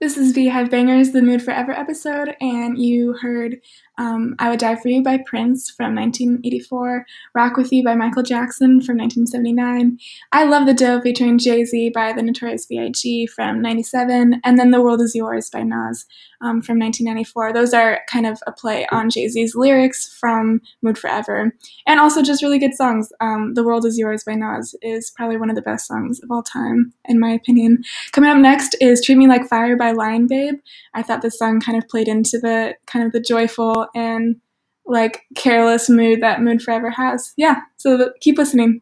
This is Beehive Bangers, the Mood Forever episode, and you heard um, I Would Die For You by Prince from 1984, Rock With You by Michael Jackson from 1979, I Love the Dough featuring Jay Z by the Notorious B.I.G. from 97, and then The World Is Yours by Nas um, from 1994. Those are kind of a play on Jay Z's lyrics from Mood Forever, and also just really good songs. Um, the World Is Yours by Nas is probably one of the best songs of all time, in my opinion. Coming up next is Treat Me Like Fire by Lion Babe. I thought this song kind of played into the kind of the joyful and like careless mood that Mood Forever has. Yeah, so keep listening.